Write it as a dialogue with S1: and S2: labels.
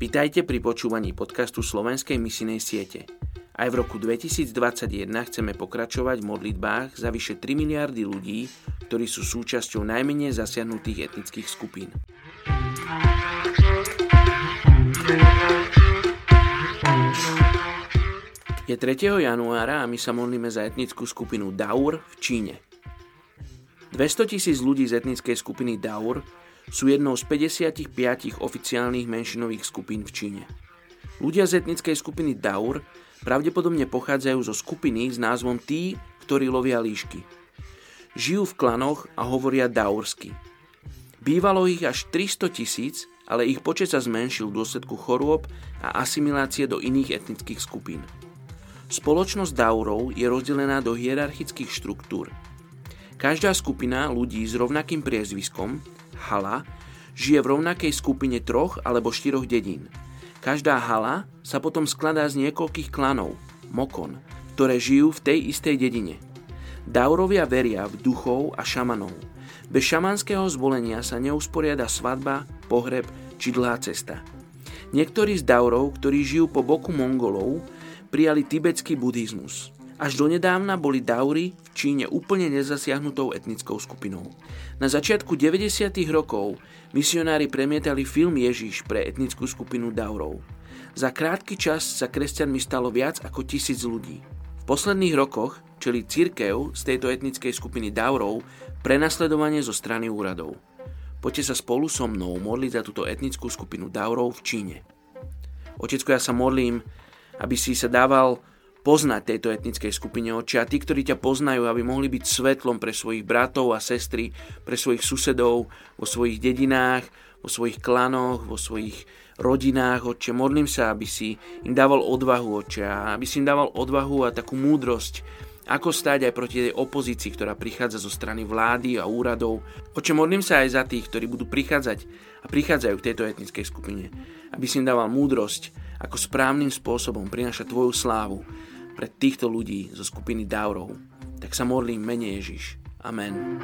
S1: Vitajte pri počúvaní podcastu Slovenskej misinej siete. Aj v roku 2021 chceme pokračovať v modlitbách za vyše 3 miliardy ľudí, ktorí sú súčasťou najmenej zasiahnutých etnických skupín. Je 3. januára a my sa modlíme za etnickú skupinu Daur v Číne. 200 tisíc ľudí z etnickej skupiny Daur sú jednou z 55 oficiálnych menšinových skupín v Číne. Ľudia z etnickej skupiny Daur pravdepodobne pochádzajú zo skupiny s názvom Tí, ktorí lovia líšky. Žijú v klanoch a hovoria daursky. Bývalo ich až 300 tisíc, ale ich počet sa zmenšil v dôsledku chorôb a asimilácie do iných etnických skupín. Spoločnosť Daurov je rozdelená do hierarchických štruktúr. Každá skupina ľudí s rovnakým priezviskom hala žije v rovnakej skupine troch alebo štyroch dedín. Každá hala sa potom skladá z niekoľkých klanov, mokon, ktoré žijú v tej istej dedine. Daurovia veria v duchov a šamanov. Bez šamanského zvolenia sa neusporiada svadba, pohreb či dlhá cesta. Niektorí z Daurov, ktorí žijú po boku Mongolov, prijali tibetský buddhizmus. Až donedávna boli Daury v Číne úplne nezasiahnutou etnickou skupinou. Na začiatku 90. rokov misionári premietali film Ježiš pre etnickú skupinu Daurov. Za krátky čas sa kresťanmi stalo viac ako tisíc ľudí. V posledných rokoch čeli církev z tejto etnickej skupiny Daurov prenasledovanie zo strany úradov. Poďte sa spolu so mnou modliť za túto etnickú skupinu Daurov v Číne. Otecko, ja sa modlím, aby si sa dával poznať tejto etnickej skupine oči a tí, ktorí ťa poznajú, aby mohli byť svetlom pre svojich bratov a sestry, pre svojich susedov, vo svojich dedinách, vo svojich klanoch, vo svojich rodinách, oče. Modlím sa, aby si im dával odvahu, oče, a aby si im dával odvahu a takú múdrosť, ako stáť aj proti tej opozícii, ktorá prichádza zo strany vlády a úradov. Oče, modlím sa aj za tých, ktorí budú prichádzať a prichádzajú k tejto etnickej skupine. Aby si im dával múdrosť, ako správnym spôsobom prinašať Tvoju slávu pre týchto ľudí zo skupiny Daurov. Tak sa modlím mene Ježiš. Amen.